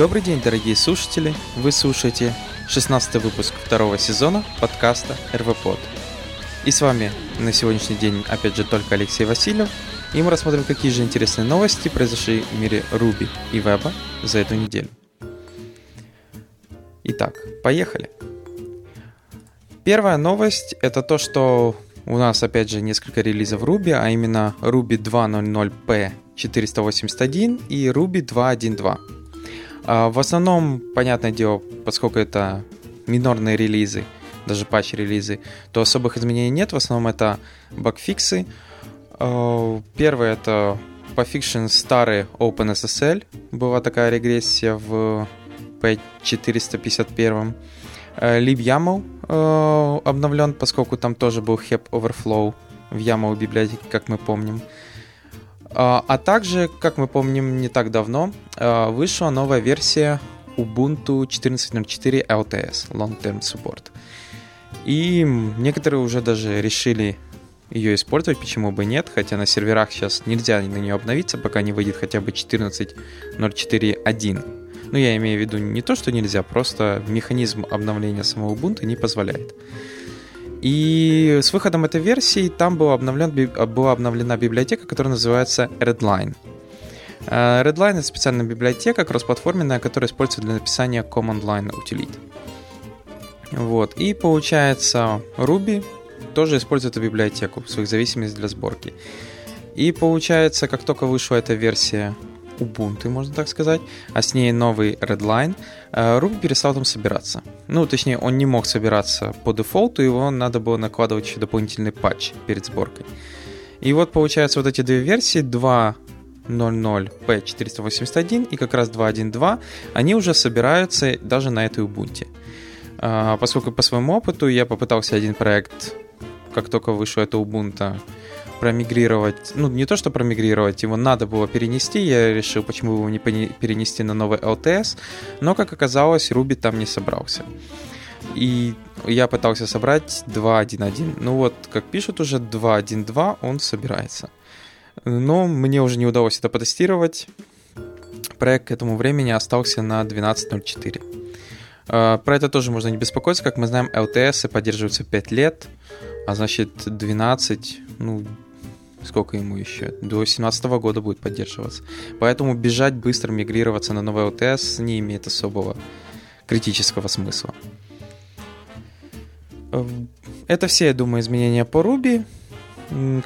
Добрый день, дорогие слушатели! Вы слушаете 16 выпуск второго сезона подкаста РВПод. И с вами на сегодняшний день, опять же, только Алексей Васильев, и мы рассмотрим, какие же интересные новости произошли в мире Руби и Веба за эту неделю. Итак, поехали! Первая новость – это то, что у нас, опять же, несколько релизов Ruby, а именно Ruby 2.0.p 481 и Ruby 2.1.2. А, в основном, понятное дело, поскольку это минорные релизы, даже патч-релизы, то особых изменений нет. В основном это багфиксы. А, первое это пофикшен старый OpenSSL. Была такая регрессия в P451. LibYAML а, обновлен, поскольку там тоже был HEP Overflow в YAML библиотеке, как мы помним. А, а также, как мы помним, не так давно а, вышла новая версия Ubuntu 14.04 LTS, Long Term Support. И некоторые уже даже решили ее использовать, почему бы нет, хотя на серверах сейчас нельзя на нее обновиться, пока не выйдет хотя бы 14.04.1. Ну, я имею в виду не то, что нельзя, просто механизм обновления самого Ubuntu не позволяет. И с выходом этой версии там была, обновлен, была обновлена библиотека, которая называется Redline. Э, Redline — это специальная библиотека, кроссплатформенная, которая используется для написания command line утилит. Вот. И получается, Ruby тоже использует эту библиотеку в своих зависимостях для сборки. И получается, как только вышла эта версия Ubuntu, можно так сказать, а с ней новый Redline, э, Ruby перестал там собираться. Ну, точнее, он не мог собираться по дефолту, его надо было накладывать еще дополнительный патч перед сборкой. И вот получается вот эти две версии, 2.0.0p481 и как раз 2.1.2, они уже собираются даже на этой Ubuntu. А, поскольку по своему опыту я попытался один проект, как только вышел это Ubuntu, промигрировать, ну не то что промигрировать, его надо было перенести, я решил, почему его не перенести на новый LTS, но как оказалось, Ruby там не собрался. И я пытался собрать 2.1.1. Ну вот, как пишут уже 2.1.2, он собирается. Но мне уже не удалось это потестировать. Проект к этому времени остался на 12.04. А, про это тоже можно не беспокоиться. Как мы знаем, LTS поддерживаются 5 лет, а значит 12, ну, сколько ему еще? До 2017 года будет поддерживаться. Поэтому бежать быстро, мигрироваться на новый LTS не имеет особого критического смысла. Эм, это все, я думаю, изменения по Ruby.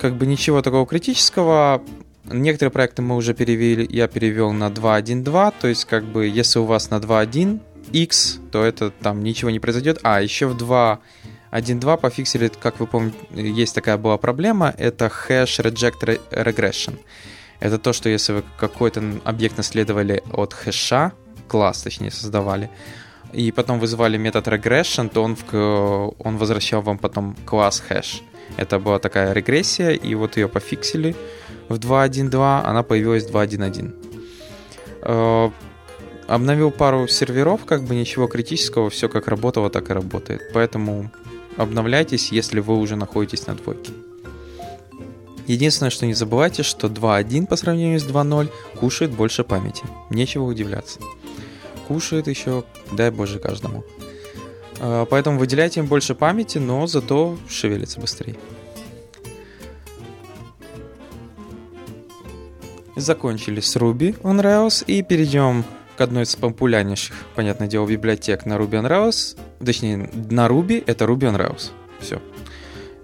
Как бы ничего такого критического. Некоторые проекты мы уже перевели, я перевел на 2.1.2, то есть как бы если у вас на 2.1 X, то это там ничего не произойдет. А, еще в 2 1.2 пофиксили, как вы помните, есть такая была проблема, это hash reject regression. Это то, что если вы какой-то объект наследовали от хэша, класс, точнее, создавали, и потом вызывали метод regression, то он, в, он возвращал вам потом класс hash. Это была такая регрессия, и вот ее пофиксили в 2.1.2, она появилась в 2.1.1. Э, обновил пару серверов, как бы ничего критического, все как работало, так и работает. Поэтому обновляйтесь, если вы уже находитесь на двойке. Единственное, что не забывайте, что 2.1 по сравнению с 2.0 кушает больше памяти. Нечего удивляться. Кушает еще, дай боже, каждому. А, поэтому выделяйте им больше памяти, но зато шевелится быстрее. Закончили с Ruby on Rails и перейдем к одной из популярнейших, понятное дело, библиотек на Ruby on Rails, точнее, на Ruby это Ruby on Rails. Все.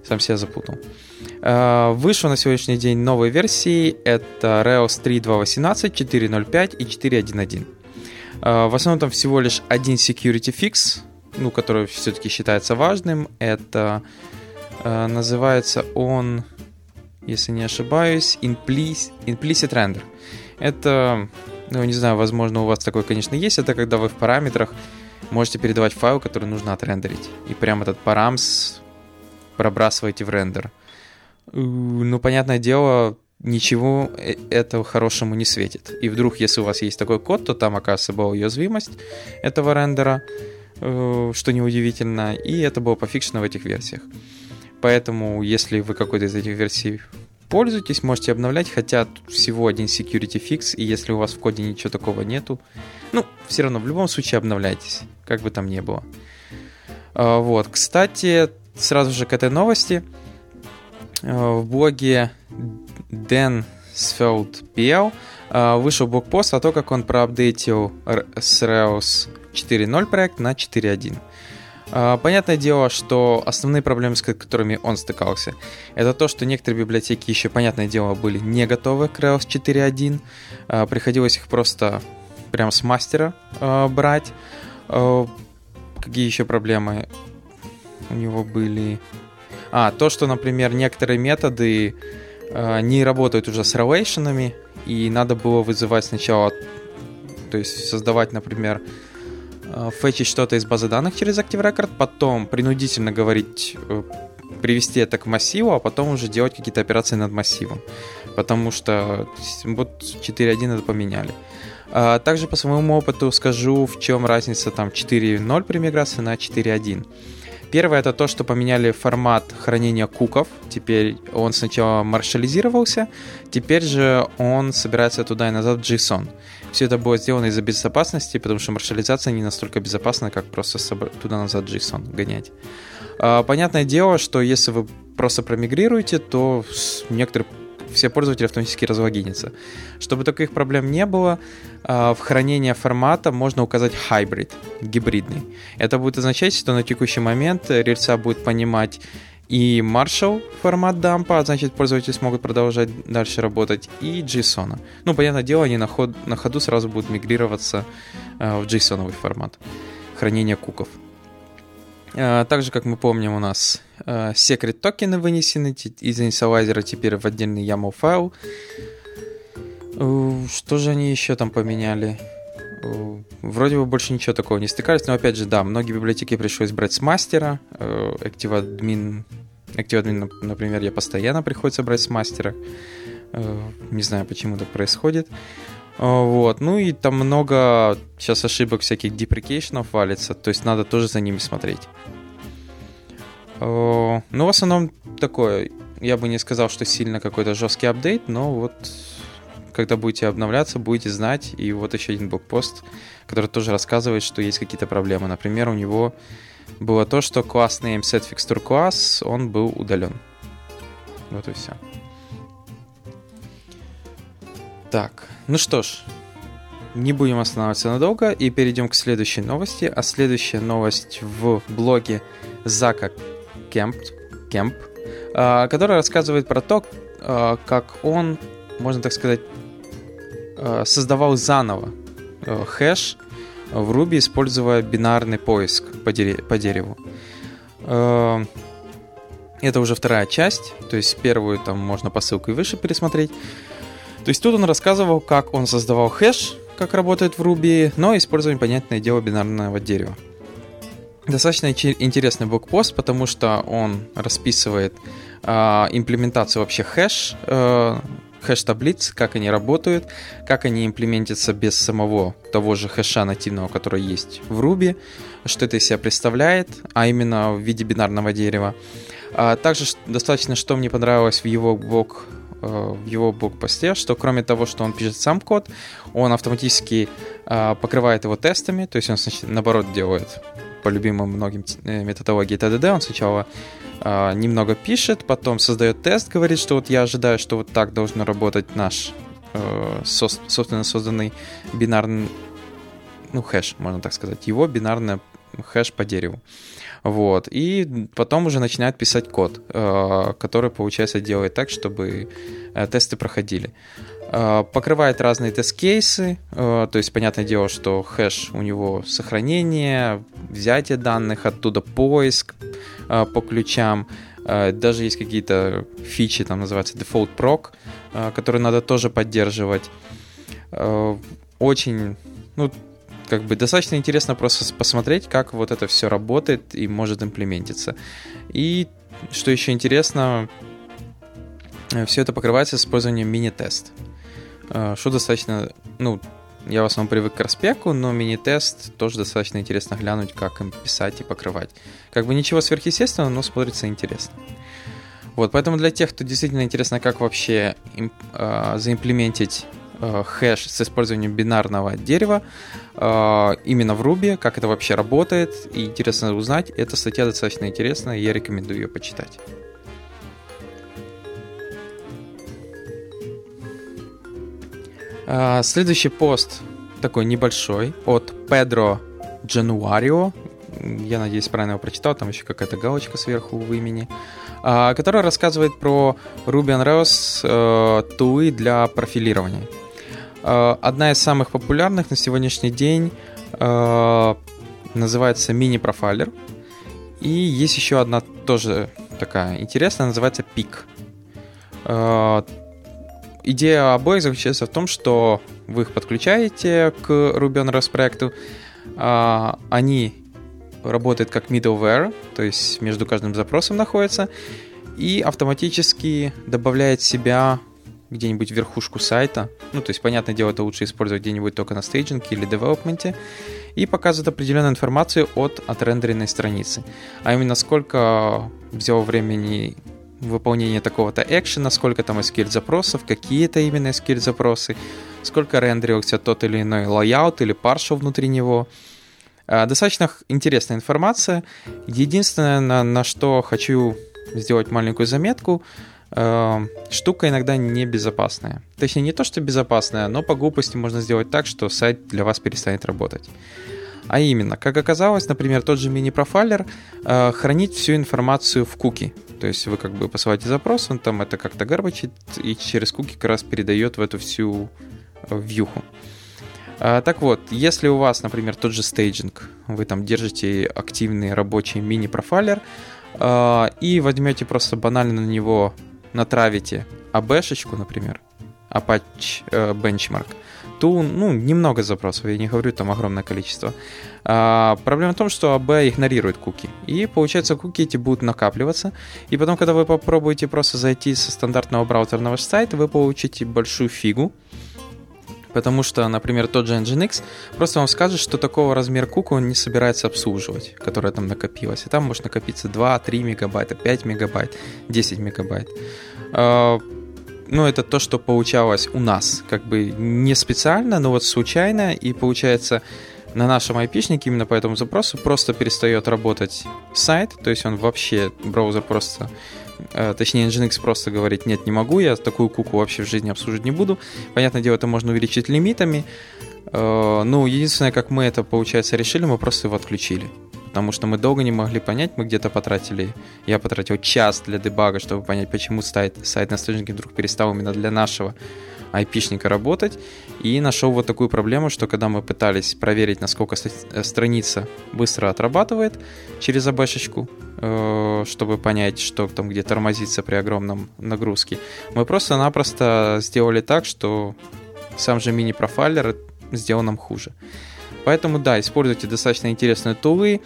Сам себя запутал. Uh, вышло на сегодняшний день новые версии. Это Rails 3.2.18, 4.0.5 и 4.1.1. Uh, в основном там всего лишь один security fix, ну, который все-таки считается важным. Это uh, называется он, если не ошибаюсь, implicit, implicit render. Это ну, не знаю, возможно, у вас такое, конечно, есть. Это когда вы в параметрах можете передавать файл, который нужно отрендерить. И прям этот парамс пробрасываете в рендер. Ну, понятное дело, ничего э, этого хорошему не светит. И вдруг, если у вас есть такой код, то там, оказывается, была уязвимость этого рендера, э, что неудивительно, и это было пофикшено в этих версиях. Поэтому, если вы какой-то из этих версий пользуйтесь, можете обновлять, хотя тут всего один security fix, и если у вас в коде ничего такого нету, ну, все равно в любом случае обновляйтесь, как бы там ни было. А, вот, кстати, сразу же к этой новости. А, в блоге Dan Sfeld PL вышел блокпост о том, как он проапдейтил Rails 4.0 проект на 4.1. А, понятное дело, что основные проблемы, с которыми он стыкался, это то, что некоторые библиотеки еще, понятное дело, были не готовы к Rails 4.1. А, приходилось их просто прям с мастера брать. Какие еще проблемы у него были? А, то, что, например, некоторые методы не работают уже с релейшенами, и надо было вызывать сначала, то есть создавать, например, фетчить что-то из базы данных через Active Record, потом принудительно говорить, э, привести это к массиву, а потом уже делать какие-то операции над массивом. Потому что вот 4.1 это поменяли. А также по своему опыту скажу, в чем разница там 4.0 при миграции на 4.1. Первое это то, что поменяли формат хранения куков. Теперь он сначала маршализировался, теперь же он собирается туда и назад в JSON. Все это было сделано из-за безопасности, потому что маршализация не настолько безопасна, как просто туда-назад JSON гонять. А, понятное дело, что если вы просто промигрируете, то некоторые все пользователи автоматически разлогинятся. Чтобы таких проблем не было, а, в хранение формата можно указать hybrid, гибридный. Это будет означать, что на текущий момент рельса будет понимать и Marshall формат дампа, значит пользователи смогут продолжать дальше работать, и JSON. Ну, понятное дело, они на, ход, на ходу сразу будут мигрироваться э, в JSON формат хранения куков. Э, также, как мы помним, у нас э, секрет токены вынесены из инициалайзера теперь в отдельный YAML файл. Э, что же они еще там поменяли? Вроде бы больше ничего такого не стыкались, но опять же, да, многие библиотеки пришлось брать с мастера. ActiveAdmin, ActiveAdmin, например, я постоянно приходится брать с мастера. Не знаю, почему так происходит. Вот. Ну и там много сейчас ошибок всяких деприкейшенов валится, то есть надо тоже за ними смотреть. Ну, в основном такое, я бы не сказал, что сильно какой-то жесткий апдейт, но вот когда будете обновляться, будете знать. И вот еще один блокпост, который тоже рассказывает, что есть какие-то проблемы. Например, у него было то, что классный MSet Fixture класс, он был удален. Вот и все. Так, ну что ж, не будем останавливаться надолго и перейдем к следующей новости. А следующая новость в блоге Зака Кемп, Кемп который рассказывает про то, а, как он, можно так сказать, а, создавал заново а, хэш в Ruby, используя бинарный поиск по, дереву. Это уже вторая часть, то есть первую там можно по ссылке выше пересмотреть. То есть тут он рассказывал, как он создавал хэш, как работает в Ruby, но используя, понятное дело, бинарного дерева. Достаточно интересный блокпост, потому что он расписывает э, имплементацию вообще хэш, э, хэш-таблиц, как они работают, как они имплементятся без самого того же хэша нативного, который есть в Ruby, что это из себя представляет, а именно в виде бинарного дерева. А также достаточно, что мне понравилось в его блок Э, в его блокпосте, что кроме того, что он пишет сам код, он автоматически э, покрывает его тестами, то есть он наоборот делает по любимым многим э, методологии TDD, он сначала немного пишет, потом создает тест, говорит, что вот я ожидаю, что вот так должен работать наш собственно созданный бинарный, ну, хэш, можно так сказать, его бинарный хэш по дереву. Вот. И потом уже начинает писать код, э, который, получается, делает так, чтобы э, тесты проходили. Э, покрывает разные тест-кейсы, то есть, понятное дело, что хэш у него сохранение, взятие данных, оттуда поиск по ключам, даже есть какие-то фичи, там называется default proc, которые надо тоже поддерживать. Очень, ну, как бы достаточно интересно просто посмотреть, как вот это все работает и может имплементиться. И что еще интересно, все это покрывается с использованием мини-тест. Что достаточно, ну, я в основном привык к распеку, но мини-тест тоже достаточно интересно глянуть, как им писать и покрывать. Как бы ничего сверхъестественного, но смотрится интересно. Вот, поэтому для тех, кто действительно интересно, как вообще им, э, заимплементить э, хэш с использованием бинарного дерева э, именно в Ruby, как это вообще работает, и интересно узнать, эта статья достаточно интересная, я рекомендую ее почитать. Э, следующий пост такой небольшой от Педро Джануарио. Я надеюсь, правильно его прочитал, там еще какая-то галочка сверху в имени. А, который рассказывает про Ruby on Rails тулы для профилирования. Э, одна из самых популярных на сегодняшний день э, называется Profiler. И есть еще одна тоже такая интересная, называется Peak. Идея обоих заключается в том, что вы их подключаете к Ruby on Rails проекту, они работает как middleware, то есть между каждым запросом находится, и автоматически добавляет себя где-нибудь в верхушку сайта. Ну, то есть, понятное дело, это лучше использовать где-нибудь только на стейджинге или девелопменте. И показывает определенную информацию от отрендеренной страницы. А именно, сколько взяло времени выполнения такого-то экшена, сколько там SQL запросов, какие это именно SQL запросы, сколько рендерился тот или иной layout или partial внутри него, Э, достаточно интересная информация. Единственное, на, на что хочу сделать маленькую заметку, э, штука иногда небезопасная. Точнее, не то, что безопасная, но по глупости можно сделать так, что сайт для вас перестанет работать. А именно, как оказалось, например, тот же mini-profiler э, хранит всю информацию в куки. То есть вы как бы посылаете запрос, он там это как-то гарбачит и через куки как раз передает в эту всю э, вьюху. А, так вот, если у вас, например, тот же стейджинг, вы там держите активный рабочий мини-профайлер, а, и возьмете просто банально на него, натравите АБшечку, например, Apache э, Benchmark, то, ну, немного запросов, я не говорю там огромное количество. А, проблема в том, что АБ игнорирует куки. И получается, куки эти будут накапливаться. И потом, когда вы попробуете просто зайти со стандартного браузера на ваш сайт, вы получите большую фигу. Потому что, например, тот же Nginx просто вам скажет, что такого размера куку он не собирается обслуживать, которая там накопилась. И там может накопиться 2, 3 мегабайта, 5 мегабайт, 10 мегабайт. Ну, это то, что получалось у нас. Как бы не специально, но вот случайно. И получается, на нашем айпишнике именно по этому запросу просто перестает работать сайт. То есть он вообще, браузер просто Э, точнее, Nginx просто говорит, нет, не могу, я такую куку вообще в жизни обслуживать не буду. Понятное дело, это можно увеличить лимитами. Э, ну, единственное, как мы это, получается, решили, мы просто его отключили. Потому что мы долго не могли понять, мы где-то потратили, я потратил час для дебага, чтобы понять, почему сайт, сайт на стейджинге вдруг перестал именно для нашего айпишника работать. И нашел вот такую проблему, что когда мы пытались проверить, насколько э, страница быстро отрабатывает через абэшечку, э, чтобы понять, что там где тормозится при огромном нагрузке, мы просто-напросто сделали так, что сам же мини-профайлер сделал нам хуже. Поэтому да, используйте достаточно интересные тулы.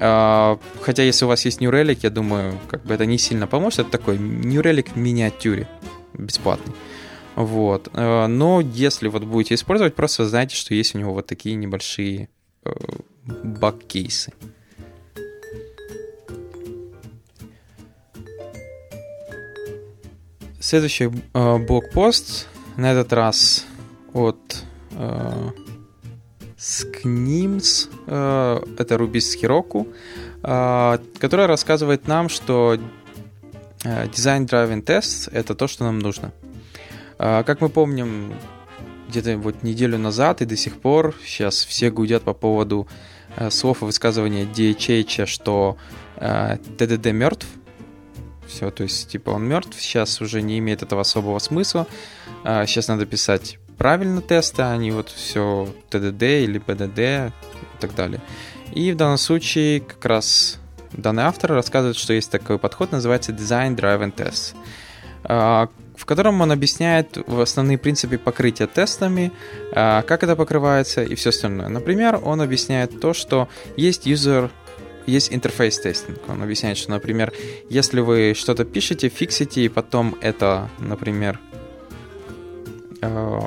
А, хотя если у вас есть New Relic, я думаю, как бы это не сильно поможет. Это такой New Relic в миниатюре, бесплатный. Вот. Э, но если вот будете использовать, просто знайте, что есть у него вот такие небольшие э, баг-кейсы. Следующий э, блокпост, на этот раз от э, Sknims, э, это Rubis Heroku, э, которая рассказывает нам, что э, дизайн Driving Test это то, что нам нужно. Как мы помним, где-то вот неделю назад и до сих пор сейчас все гудят по поводу э, слов и высказывания DHH, что э, ТДД мертв. Все, то есть, типа, он мертв, сейчас уже не имеет этого особого смысла. Сейчас надо писать правильно тесты, а не вот все ТДД или ПДД и так далее. И в данном случае как раз данный автор рассказывает, что есть такой подход, называется Design Driven Test в котором он объясняет основные принципы покрытия тестами, а, как это покрывается и все остальное. Например, он объясняет то, что есть user есть интерфейс тестинг. Он объясняет, что, например, если вы что-то пишете, фиксите, и потом это, например, э,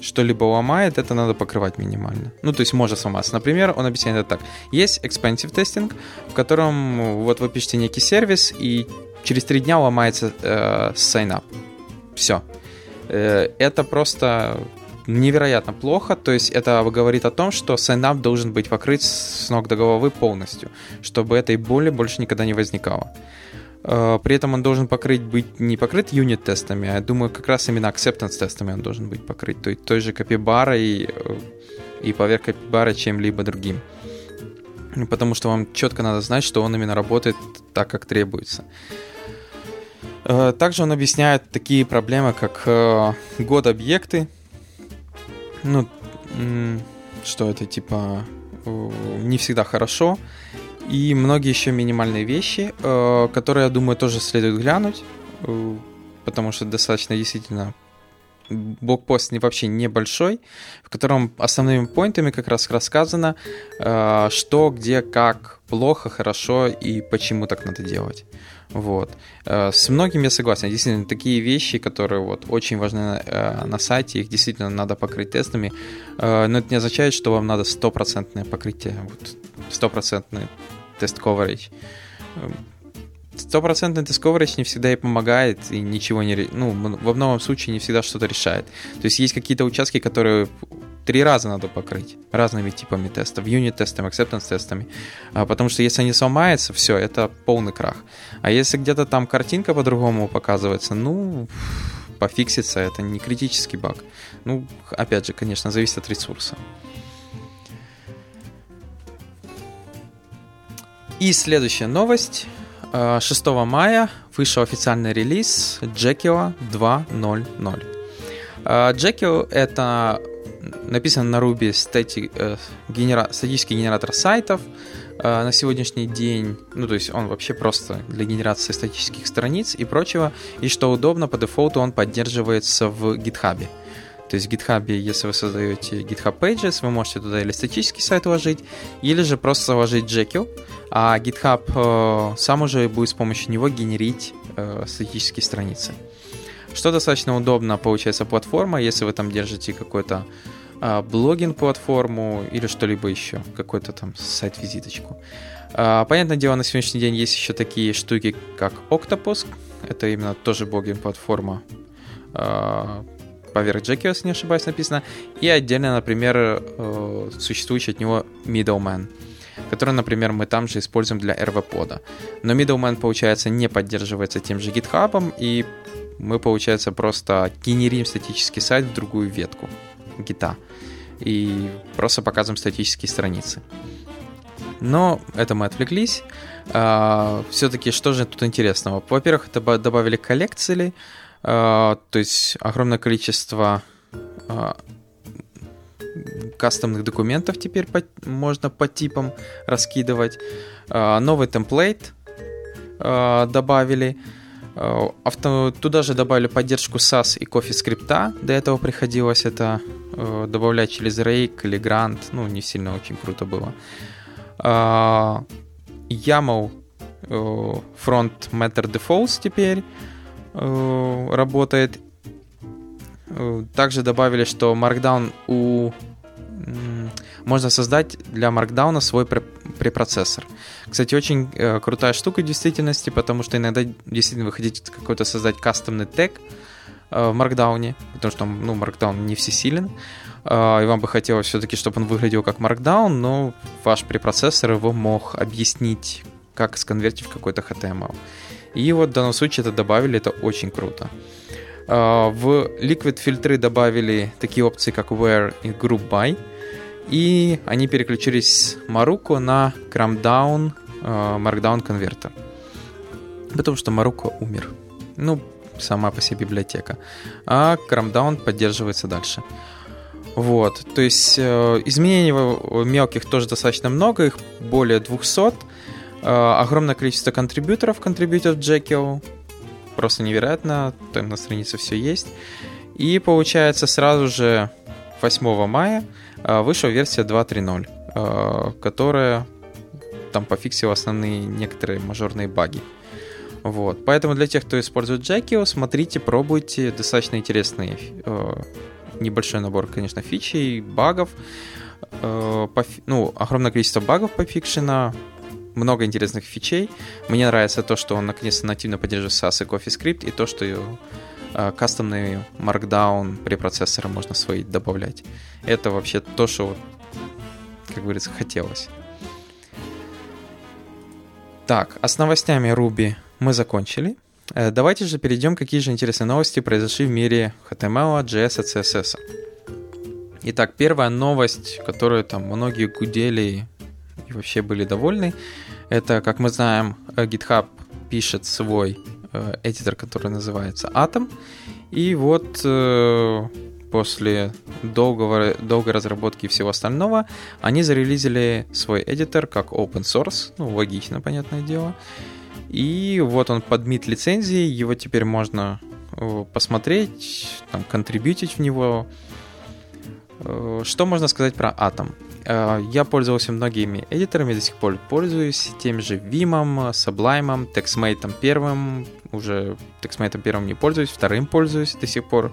что-либо ломает, это надо покрывать минимально. Ну, то есть может сломаться. Например, он объясняет это так. Есть expensive тестинг, в котором вот вы пишете некий сервис, и через три дня ломается э, sign-up. Все. Э, это просто невероятно плохо, то есть это говорит о том, что sign-up должен быть покрыт с ног до головы полностью, чтобы этой боли больше никогда не возникало. Э, при этом он должен покрыть быть не покрыт юнит-тестами, а я думаю, как раз именно acceptance-тестами он должен быть покрыт, то есть той же копибарой э, и поверх копибара чем-либо другим. Потому что вам четко надо знать, что он именно работает так, как требуется. Э, также он объясняет такие проблемы, как год объекты. Ну, что это типа не всегда хорошо. И многие еще минимальные вещи, э, которые, я думаю, тоже следует глянуть, э, потому что достаточно действительно блокпост не, вообще небольшой, в котором основными поинтами как раз рассказано, э, что, где, как, плохо, хорошо и почему так надо делать. Вот. С многими я согласен. Действительно, такие вещи, которые вот очень важны на сайте, их действительно надо покрыть тестами. Но это не означает, что вам надо стопроцентное покрытие, тест coverage. Стопроцентный тест coverage не всегда и помогает, и ничего не... Ну, в новом случае не всегда что-то решает. То есть есть какие-то участки, которые три раза надо покрыть разными типами тестов, юнит-тестами, acceptance-тестами. А, потому что если они сломаются, все, это полный крах. А если где-то там картинка по-другому показывается, ну, пофиксится, это не критический баг. Ну, опять же, конечно, зависит от ресурса. И следующая новость. 6 э, мая вышел официальный релиз Jekyll 2.0.0. Jekyll — это написано на Ruby стати, э, генера, статический генератор сайтов. Э, на сегодняшний день, ну то есть он вообще просто для генерации статических страниц и прочего. И что удобно, по дефолту он поддерживается в GitHub. То есть в GitHub, если вы создаете GitHub Pages, вы можете туда или статический сайт вложить, или же просто вложить Jekyll, а GitHub э, сам уже будет с помощью него генерить э, статические страницы. Что достаточно удобно, получается, платформа, если вы там держите какой-то э, блогинг-платформу или что-либо еще, какой-то там сайт-визиточку. Понятное дело, на сегодняшний день есть еще такие штуки, как Octopus, это именно тоже блогинг-платформа, поверх Jekyll, если не ошибаюсь, написано, и отдельно, например, э, существующий от него Middleman, который, например, мы там же используем для RV-пода. Но Middleman, получается, не поддерживается тем же GitHub, и мы, получается, просто генерим статический сайт в другую ветку гита и просто показываем статические страницы. Но это мы отвлеклись. А, все-таки что же тут интересного? Во-первых, добавили коллекции, то есть огромное количество а, кастомных документов теперь по, можно по типам раскидывать. А, новый темплейт добавили. Авто, туда же добавили поддержку SAS и Coffee скрипта. До этого приходилось это добавлять через Rake или Grant. Ну, не сильно очень круто было. YAML Front Matter Defaults теперь. Э, работает. Э, также добавили, что Markdown у можно создать для Markdown свой препроцессор. Кстати, очень э, крутая штука в действительности, потому что иногда действительно вы хотите какой-то создать кастомный тег в Markdown, потому что ну, Markdown не всесилен, э, и вам бы хотелось все-таки, чтобы он выглядел как Markdown, но ваш препроцессор его мог объяснить, как сконвертить в какой-то HTML. И вот в данном случае это добавили, это очень круто. А, в Liquid фильтры добавили такие опции, как Where и Group By. И они переключились с Maruko на Cramdown а, Markdown конвертер. Потому что Maruko умер. Ну, сама по себе библиотека. А Cramdown поддерживается дальше. Вот, то есть э, изменений мелких тоже достаточно много, их более 200. Э, огромное количество контрибьюторов контрибьютов Jekyll. Просто невероятно. Там на странице все есть. И получается сразу же 8 мая э, вышла версия 2.3.0, э, которая там пофиксила основные некоторые мажорные баги. Вот. Поэтому для тех, кто использует Jekyll, смотрите, пробуйте. Достаточно интересный небольшой набор, конечно, фичей, багов. ну, огромное количество багов пофикшено, много интересных фичей. Мне нравится то, что он наконец-то нативно поддерживает SAS и CoffeeScript, и то, что э, кастомный Markdown препроцессоры можно свои добавлять. Это вообще то, что, как говорится, хотелось. Так, а с новостями Ruby мы закончили. Э, давайте же перейдем, какие же интересные новости произошли в мире HTML, JS и CSS. Итак, первая новость, которую там многие гудели и вообще были довольны, это, как мы знаем, э, GitHub пишет свой э, эдитор, который называется Atom. И вот э, после долгого, долгой разработки и всего остального, они зарелизили свой эдитор как open source, ну, логично, понятное дело. И вот он подмит лицензии, его теперь можно э, посмотреть, там, контрибьютить в него. Э, что можно сказать про Atom? Э, я пользовался многими эдиторами, до сих пор пользуюсь тем же Vim, Sublime, TextMate первым, уже TextMate первым не пользуюсь, вторым пользуюсь до сих пор.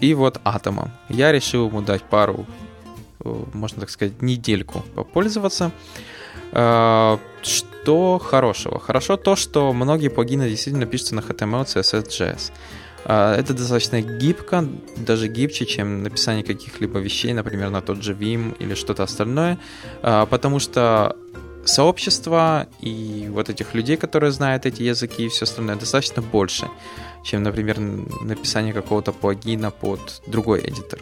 И вот Атомом. Я решил ему дать пару, можно так сказать, недельку попользоваться. Что хорошего? Хорошо то, что многие плагины действительно пишутся на HTML, CSS, JS. Это достаточно гибко, даже гибче, чем написание каких-либо вещей, например, на тот же Vim или что-то остальное, а, потому что сообщество и вот этих людей, которые знают эти языки и все остальное, достаточно больше, чем, например, написание какого-то плагина под другой эдитор.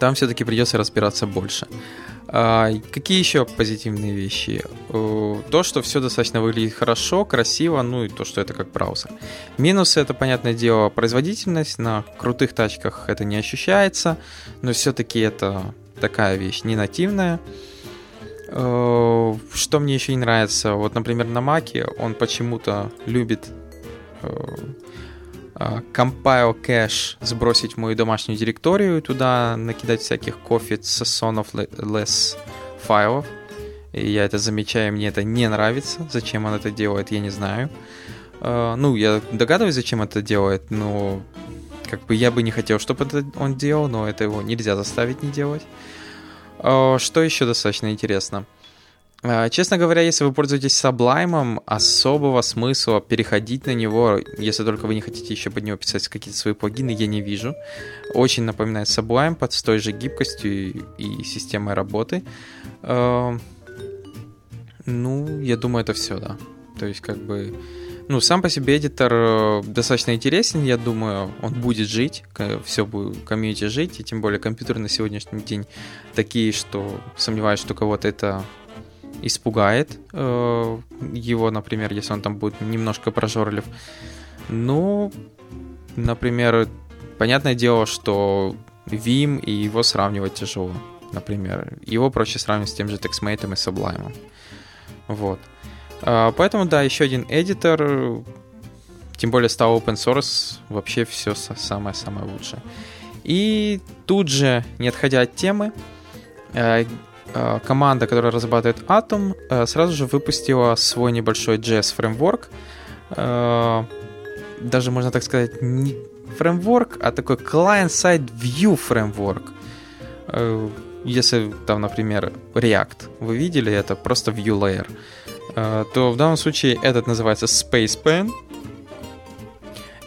Там все-таки придется разбираться больше. А, какие еще позитивные вещи? Э, то, что все достаточно выглядит хорошо, красиво, ну и то, что это как браузер. Минусы, это, понятное дело, производительность. На крутых тачках это не ощущается, но все-таки это такая вещь не нативная. Э, что мне еще не нравится, вот, например, на Маке он почему-то любит э, compile кэш сбросить мою домашнюю директорию, туда накидать всяких кофе с son of less файлов. И я это замечаю, мне это не нравится. Зачем он это делает, я не знаю. Ну, я догадываюсь, зачем это делает, но как бы я бы не хотел, чтобы это он делал, но это его нельзя заставить не делать. Что еще достаточно интересно? А, честно говоря, если вы пользуетесь Sublime, особого смысла переходить на него, если только вы не хотите еще под него писать какие-то свои плагины, я не вижу. Очень напоминает Sublime под с той же гибкостью и, системой работы. А, ну, я думаю, это все, да. То есть, как бы... Ну, сам по себе эдитор э, достаточно интересен, я думаю, он будет жить, все будет комьюнити жить, и тем более компьютеры на сегодняшний день такие, что сомневаюсь, что кого-то это испугает э, его, например, если он там будет немножко прожорлив. Ну, например, понятное дело, что Vim и его сравнивать тяжело. Например, его проще сравнивать с тем же TextMate и Sublime. Вот. Э, поэтому, да, еще один эдитор, тем более стал open source, вообще все самое-самое лучшее. И тут же, не отходя от темы, Э, команда, которая разрабатывает Atom, э, сразу же выпустила свой небольшой JS-фреймворк. Э, даже, можно так сказать, не фреймворк, а такой client-side view фреймворк. Если там, например, React, вы видели это, просто view layer, то в данном случае этот называется SpacePan.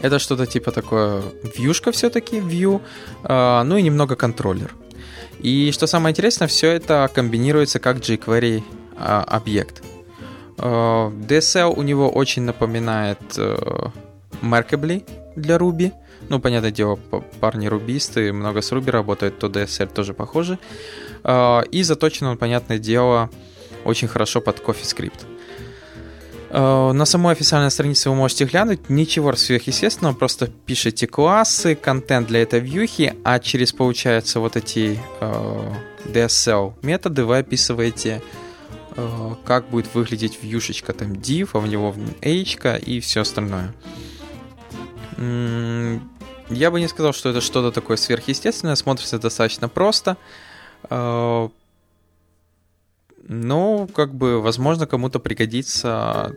Это что-то типа такое вьюшка все-таки, view, ну и немного контроллер. И что самое интересное, все это комбинируется как jQuery а, объект. Э, DSL у него очень напоминает uh, Merkably для Ruby. Ну, понятное дело, парни рубисты, много с Ruby работают, то DSL тоже похоже. Uh, и заточен он, понятное дело, очень хорошо под CoffeeScript. Э, на самой официальной странице вы можете глянуть, ничего сверхъестественного, просто пишите классы, контент для этой вьюхи, а через, получается, вот эти э, DSL методы вы описываете, э, как будет выглядеть вьюшечка, там div, а в него h и все остальное. Я бы не сказал, что это что-то такое сверхъестественное, смотрится достаточно просто. Э, ну, как бы, возможно, кому-то пригодится.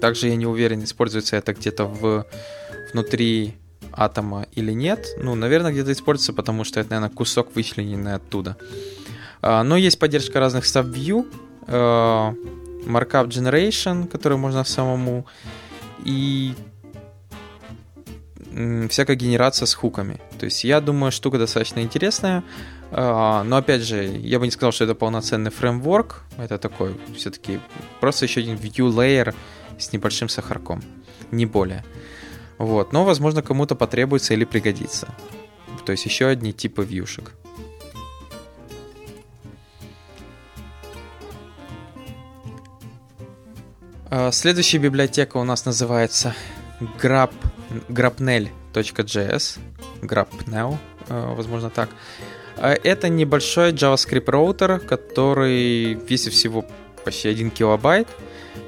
Также я не уверен, используется это где-то в, внутри атома или нет. Ну, наверное, где-то используется, потому что это, наверное, кусок вычлененный оттуда. Но есть поддержка разных subview, markup generation, который можно самому, и всякая генерация с хуками. То есть я думаю, штука достаточно интересная. Но опять же, я бы не сказал, что это полноценный фреймворк. Это такой все-таки просто еще один view layer с небольшим сахарком. Не более. Вот. Но, возможно, кому-то потребуется или пригодится. То есть еще одни типы вьюшек. А, следующая библиотека у нас называется grab, grapnel.js. Grapnel, а, возможно так. А, это небольшой JavaScript роутер, который весит всего почти 1 килобайт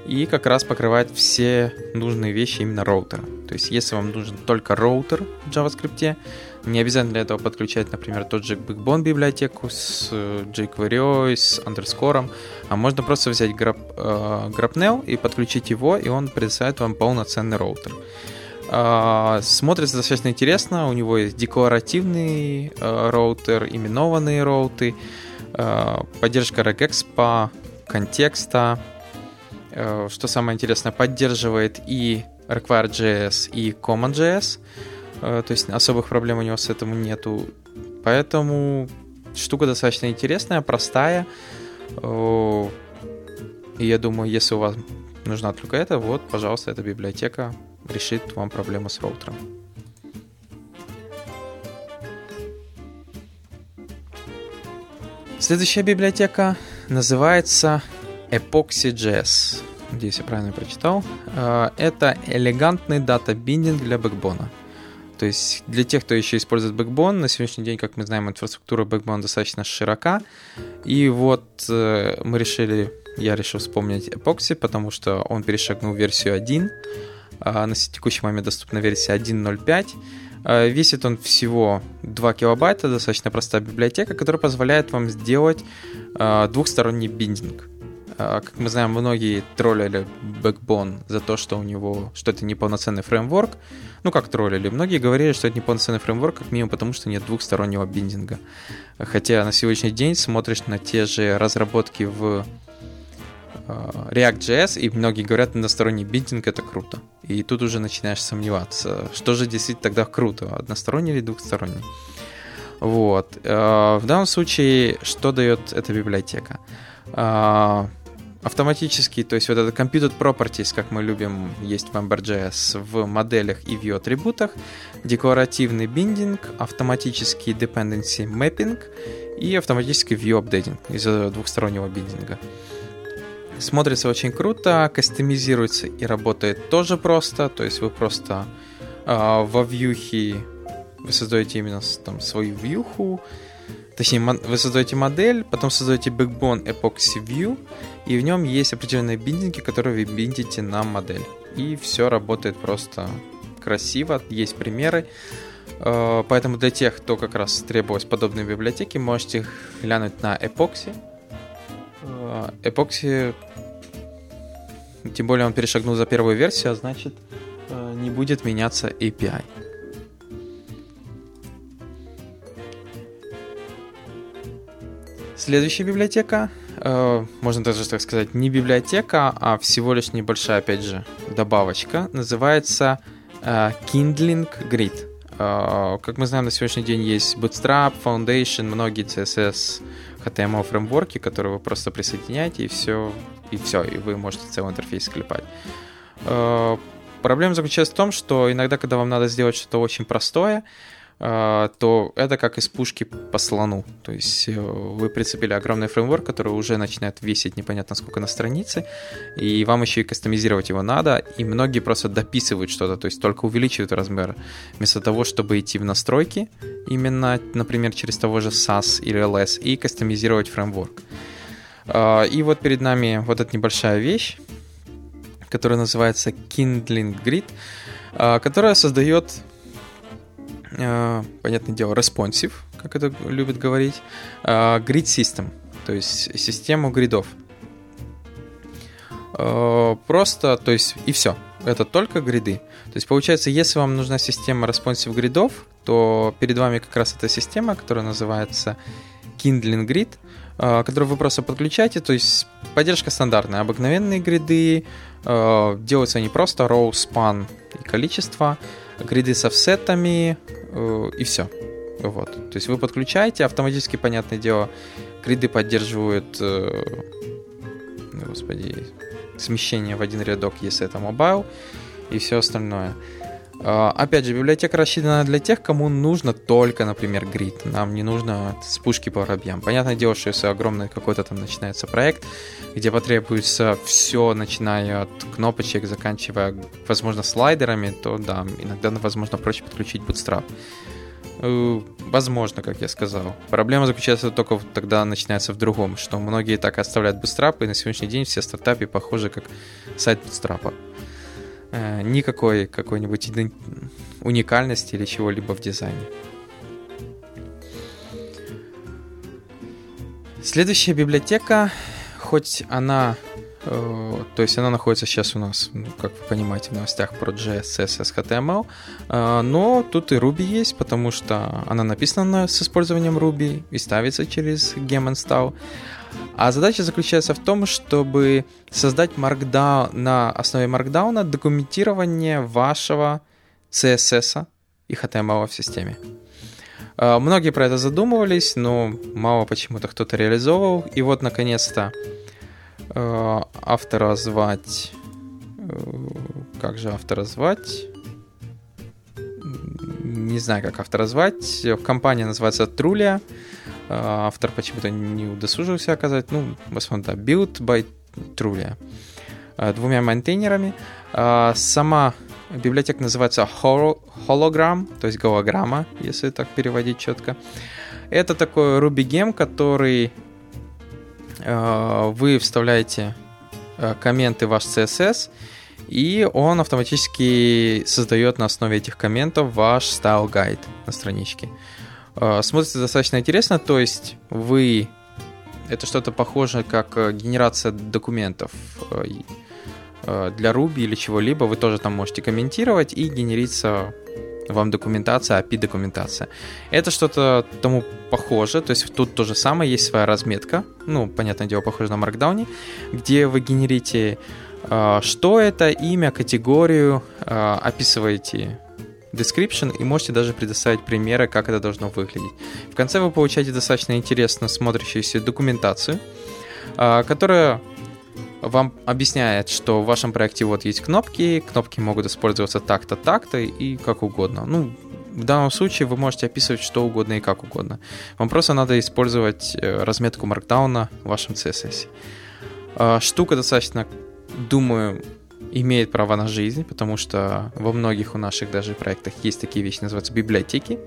и как раз покрывает все нужные вещи именно роутера. То есть, если вам нужен только роутер в JavaScript, не обязательно для этого подключать, например, тот же Backbone библиотеку с э, jQuery, с underscore, а можно просто взять Grapnel, э, и подключить его, и он предоставит вам полноценный роутер. Э, смотрится достаточно интересно. У него есть декларативный э, роутер, именованные роуты, uh, поддержка regex контекста. Что самое интересное, поддерживает и Require.js и Common.js. То есть особых проблем у него с этим нету. Поэтому штука достаточно интересная, простая. И я думаю, если у вас нужна только это, вот, пожалуйста, эта библиотека решит вам проблему с роутером. Следующая библиотека называется Epoxy.js. Надеюсь, я правильно прочитал. А, это элегантный дата-биндинг для бэкбона. То есть для тех, кто еще использует Backbone, на сегодняшний день, как мы знаем, инфраструктура Backbone достаточно широка. И вот э, мы решили, я решил вспомнить Epoxy, потому что он перешагнул версию 1. А на текущий момент доступна версия 1.05. А, весит он всего 2 килобайта, достаточно простая библиотека, которая позволяет вам сделать а, двухсторонний биндинг. Как мы знаем, многие троллили Backbone за то, что у него что это неполноценный фреймворк. Ну, как троллили? Многие говорили, что это неполноценный фреймворк, как минимум потому, что нет двухстороннего биндинга. Хотя на сегодняшний день смотришь на те же разработки в React.js, и многие говорят, односторонний биндинг это круто. И тут уже начинаешь сомневаться, что же действительно тогда круто, односторонний или двухсторонний. Вот. Э, в данном случае, что дает эта библиотека? Э, автоматически, то есть вот это Computed Properties, как мы любим, есть в Ember.js в моделях и view атрибутах, декларативный биндинг, автоматический dependency mapping и автоматический view updating из-за двухстороннего биндинга. Смотрится очень круто, кастомизируется и работает тоже просто. То есть вы просто э, во вьюхе вы создаете именно там свою вьюху, точнее вы создаете модель, потом создаете backbone epoxy view, и в нем есть определенные биндинги, которые вы биндите на модель. И все работает просто красиво, есть примеры. А, поэтому для тех, кто как раз требовалось подобной библиотеки, можете глянуть на Epoxy. Epoxy тем более он перешагнул за первую версию, а значит э, не будет меняться API. Следующая библиотека, э, можно даже так сказать, не библиотека, а всего лишь небольшая, опять же, добавочка, называется э, Kindling Grid. Как мы знаем, на сегодняшний день есть Bootstrap, Foundation, многие CSS, HTML фреймворки, которые вы просто присоединяете, и все и все, и вы можете целый интерфейс клепать. Э, проблема заключается в том, что иногда, когда вам надо сделать что-то очень простое, то это как из пушки по слону. То есть э, вы прицепили огромный фреймворк, который уже начинает весить непонятно сколько на странице, и вам еще и кастомизировать его надо, и многие просто дописывают что-то, то есть только увеличивают размер, вместо того, чтобы идти в настройки, именно, например, через того же SAS или LS, и кастомизировать фреймворк. А, и вот перед нами вот эта небольшая вещь, которая называется Kindling Grid, а, которая создает, а, понятное дело, responsive, как это любят говорить, grid system, то есть систему гридов. Просто, то есть и все. Это только гриды. То есть получается, если вам нужна система responsive гридов, то перед вами как раз эта система, которая называется Kindling Grid, который вы просто подключаете, то есть поддержка стандартная, обыкновенные гриды, делаются они просто row, span и количество, гриды с офсетами и все. Вот. То есть вы подключаете, автоматически, понятное дело, гриды поддерживают господи, смещение в один рядок, если это mobile, и все остальное. А, опять же, библиотека рассчитана для тех, кому нужно только, например, грид. Нам не нужно с пушки по воробьям. Понятное дело, что если огромный какой-то там начинается проект, где потребуется все, начиная от кнопочек, заканчивая, возможно, слайдерами, то да, иногда, возможно, проще подключить Bootstrap. Э, возможно, как я сказал. Проблема заключается только тогда начинается в другом, что многие так оставляют Bootstrap, и на сегодняшний день все стартапы похожи как сайт Bootstrap. Э, никакой какой-нибудь уникальности или чего-либо в дизайне. Следующая библиотека, хоть она Э, то есть она находится сейчас у нас, ну, как вы понимаете, в новостях про JS, CSS, HTML. Э, но тут и Ruby есть, потому что она написана с использованием Ruby и ставится через gem install. А задача заключается в том, чтобы создать Markdown на основе Markdown документирование вашего CSS и HTML в системе. Э, многие про это задумывались, но мало почему-то кто-то реализовывал. И вот, наконец-то, Э, автора звать... Э, как же автора звать? Не знаю, как автора звать. Компания называется Trulia. Э, автор почему-то не удосужился оказать. Ну, в основном, да, Build by Trulia. Двумя майнтейнерами. Сама библиотека называется Hologram, то есть голограмма, если так переводить четко. Это такой Ruby Gem, который Э, вы вставляете э, комменты в ваш CSS, и он автоматически создает на основе этих комментов ваш guide на страничке. Э, смотрится достаточно интересно, то есть вы... Это что-то похожее, как генерация документов для Ruby или чего-либо. Вы тоже там можете комментировать и генериться вам документация, API документация. Это что-то тому похоже, то есть тут то же самое, есть своя разметка, ну, понятное дело, похоже на Markdown, где вы генерите, э, что это, имя, категорию, э, описываете description и можете даже предоставить примеры, как это должно выглядеть. В конце вы получаете достаточно интересно смотрящуюся документацию, э, которая вам объясняет, что в вашем проекте вот есть кнопки, кнопки могут использоваться так-то, так-то и как угодно. Ну, в данном случае вы можете описывать что угодно и как угодно. Вам просто надо использовать э, разметку Markdown в вашем CSS. А, штука достаточно, думаю, имеет право на жизнь, потому что во многих у наших даже проектах есть такие вещи, называются библиотеки.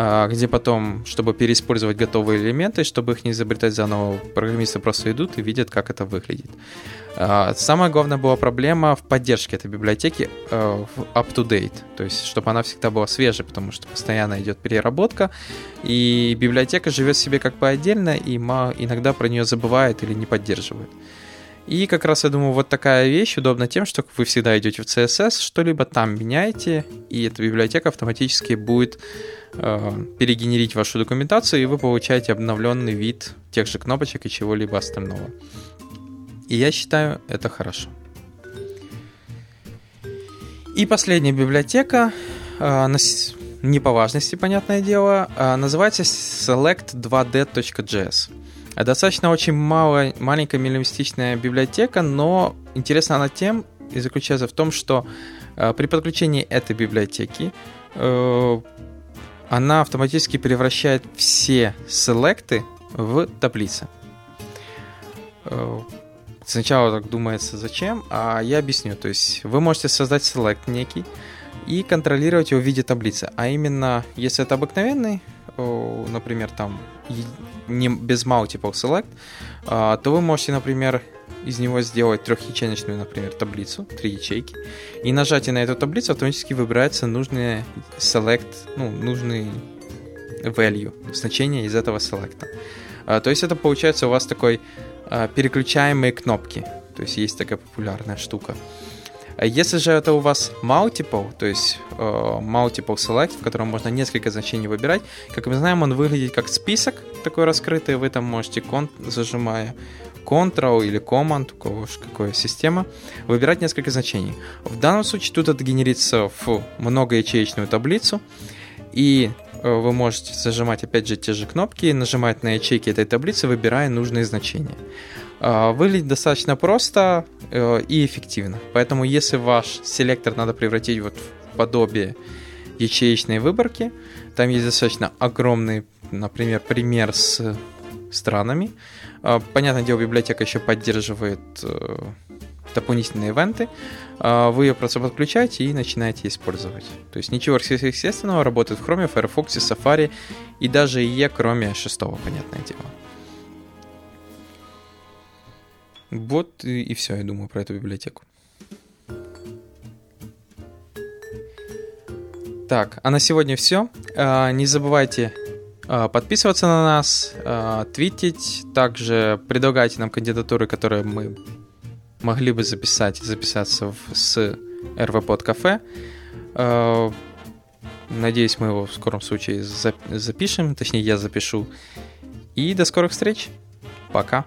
А, где потом, чтобы переиспользовать готовые элементы, чтобы их не изобретать заново, программисты просто идут и видят, как это выглядит. А, самая главная была проблема в поддержке этой библиотеки э, up-to-date, то есть чтобы она всегда была свежей, потому что постоянно идет переработка, и библиотека живет себе как бы отдельно, и иногда про нее забывает или не поддерживает. И как раз я думаю, вот такая вещь удобна тем, что вы всегда идете в CSS, что-либо там меняете, и эта библиотека автоматически будет э, перегенерить вашу документацию, и вы получаете обновленный вид тех же кнопочек и чего-либо остального. И я считаю, это хорошо. И последняя библиотека, э, не по важности, понятное дело, э, называется select2d.js. Достаточно очень мало, маленькая минималистичная библиотека, но интересна она тем и заключается в том, что э, при подключении этой библиотеки э, она автоматически превращает все селекты в таблицы. Э, сначала так думается, зачем, а я объясню. То есть вы можете создать селект некий и контролировать его в виде таблицы. А именно, если это обыкновенный, например, там не без multiple select, а, то вы можете, например, из него сделать трехячейную, например, таблицу, три ячейки, и нажатие на эту таблицу автоматически выбирается нужный select, ну, нужный value, значение из этого селекта. То есть это получается у вас такой а, переключаемые кнопки, то есть есть такая популярная штука. Если же это у вас multiple, то есть э, multiple select, в котором можно несколько значений выбирать, как мы знаем, он выглядит как список такой раскрытый, вы там можете, зажимая Ctrl или Command, у кого же какая система, выбирать несколько значений. В данном случае тут это генерится в многоячеечную таблицу, и э, вы можете зажимать опять же те же кнопки, нажимать на ячейки этой таблицы, выбирая нужные значения. А, выглядит достаточно просто э, и эффективно. Поэтому если ваш селектор надо превратить вот в подобие ячеечной выборки, там есть достаточно огромный, например, пример с странами. А, понятное дело, библиотека еще поддерживает э, дополнительные ивенты. А, вы ее просто подключаете и начинаете использовать. То есть ничего сверхъестественного работает в Chrome, Firefox, Safari и даже IE, кроме шестого, понятное дело. Вот и, и все, я думаю, про эту библиотеку. Так, а на сегодня все. А, не забывайте а, подписываться на нас, а, твитить, также предлагайте нам кандидатуры, которые мы могли бы записать, записаться в, с РВ под кафе. Надеюсь, мы его в скором случае запишем, точнее я запишу. И до скорых встреч. Пока.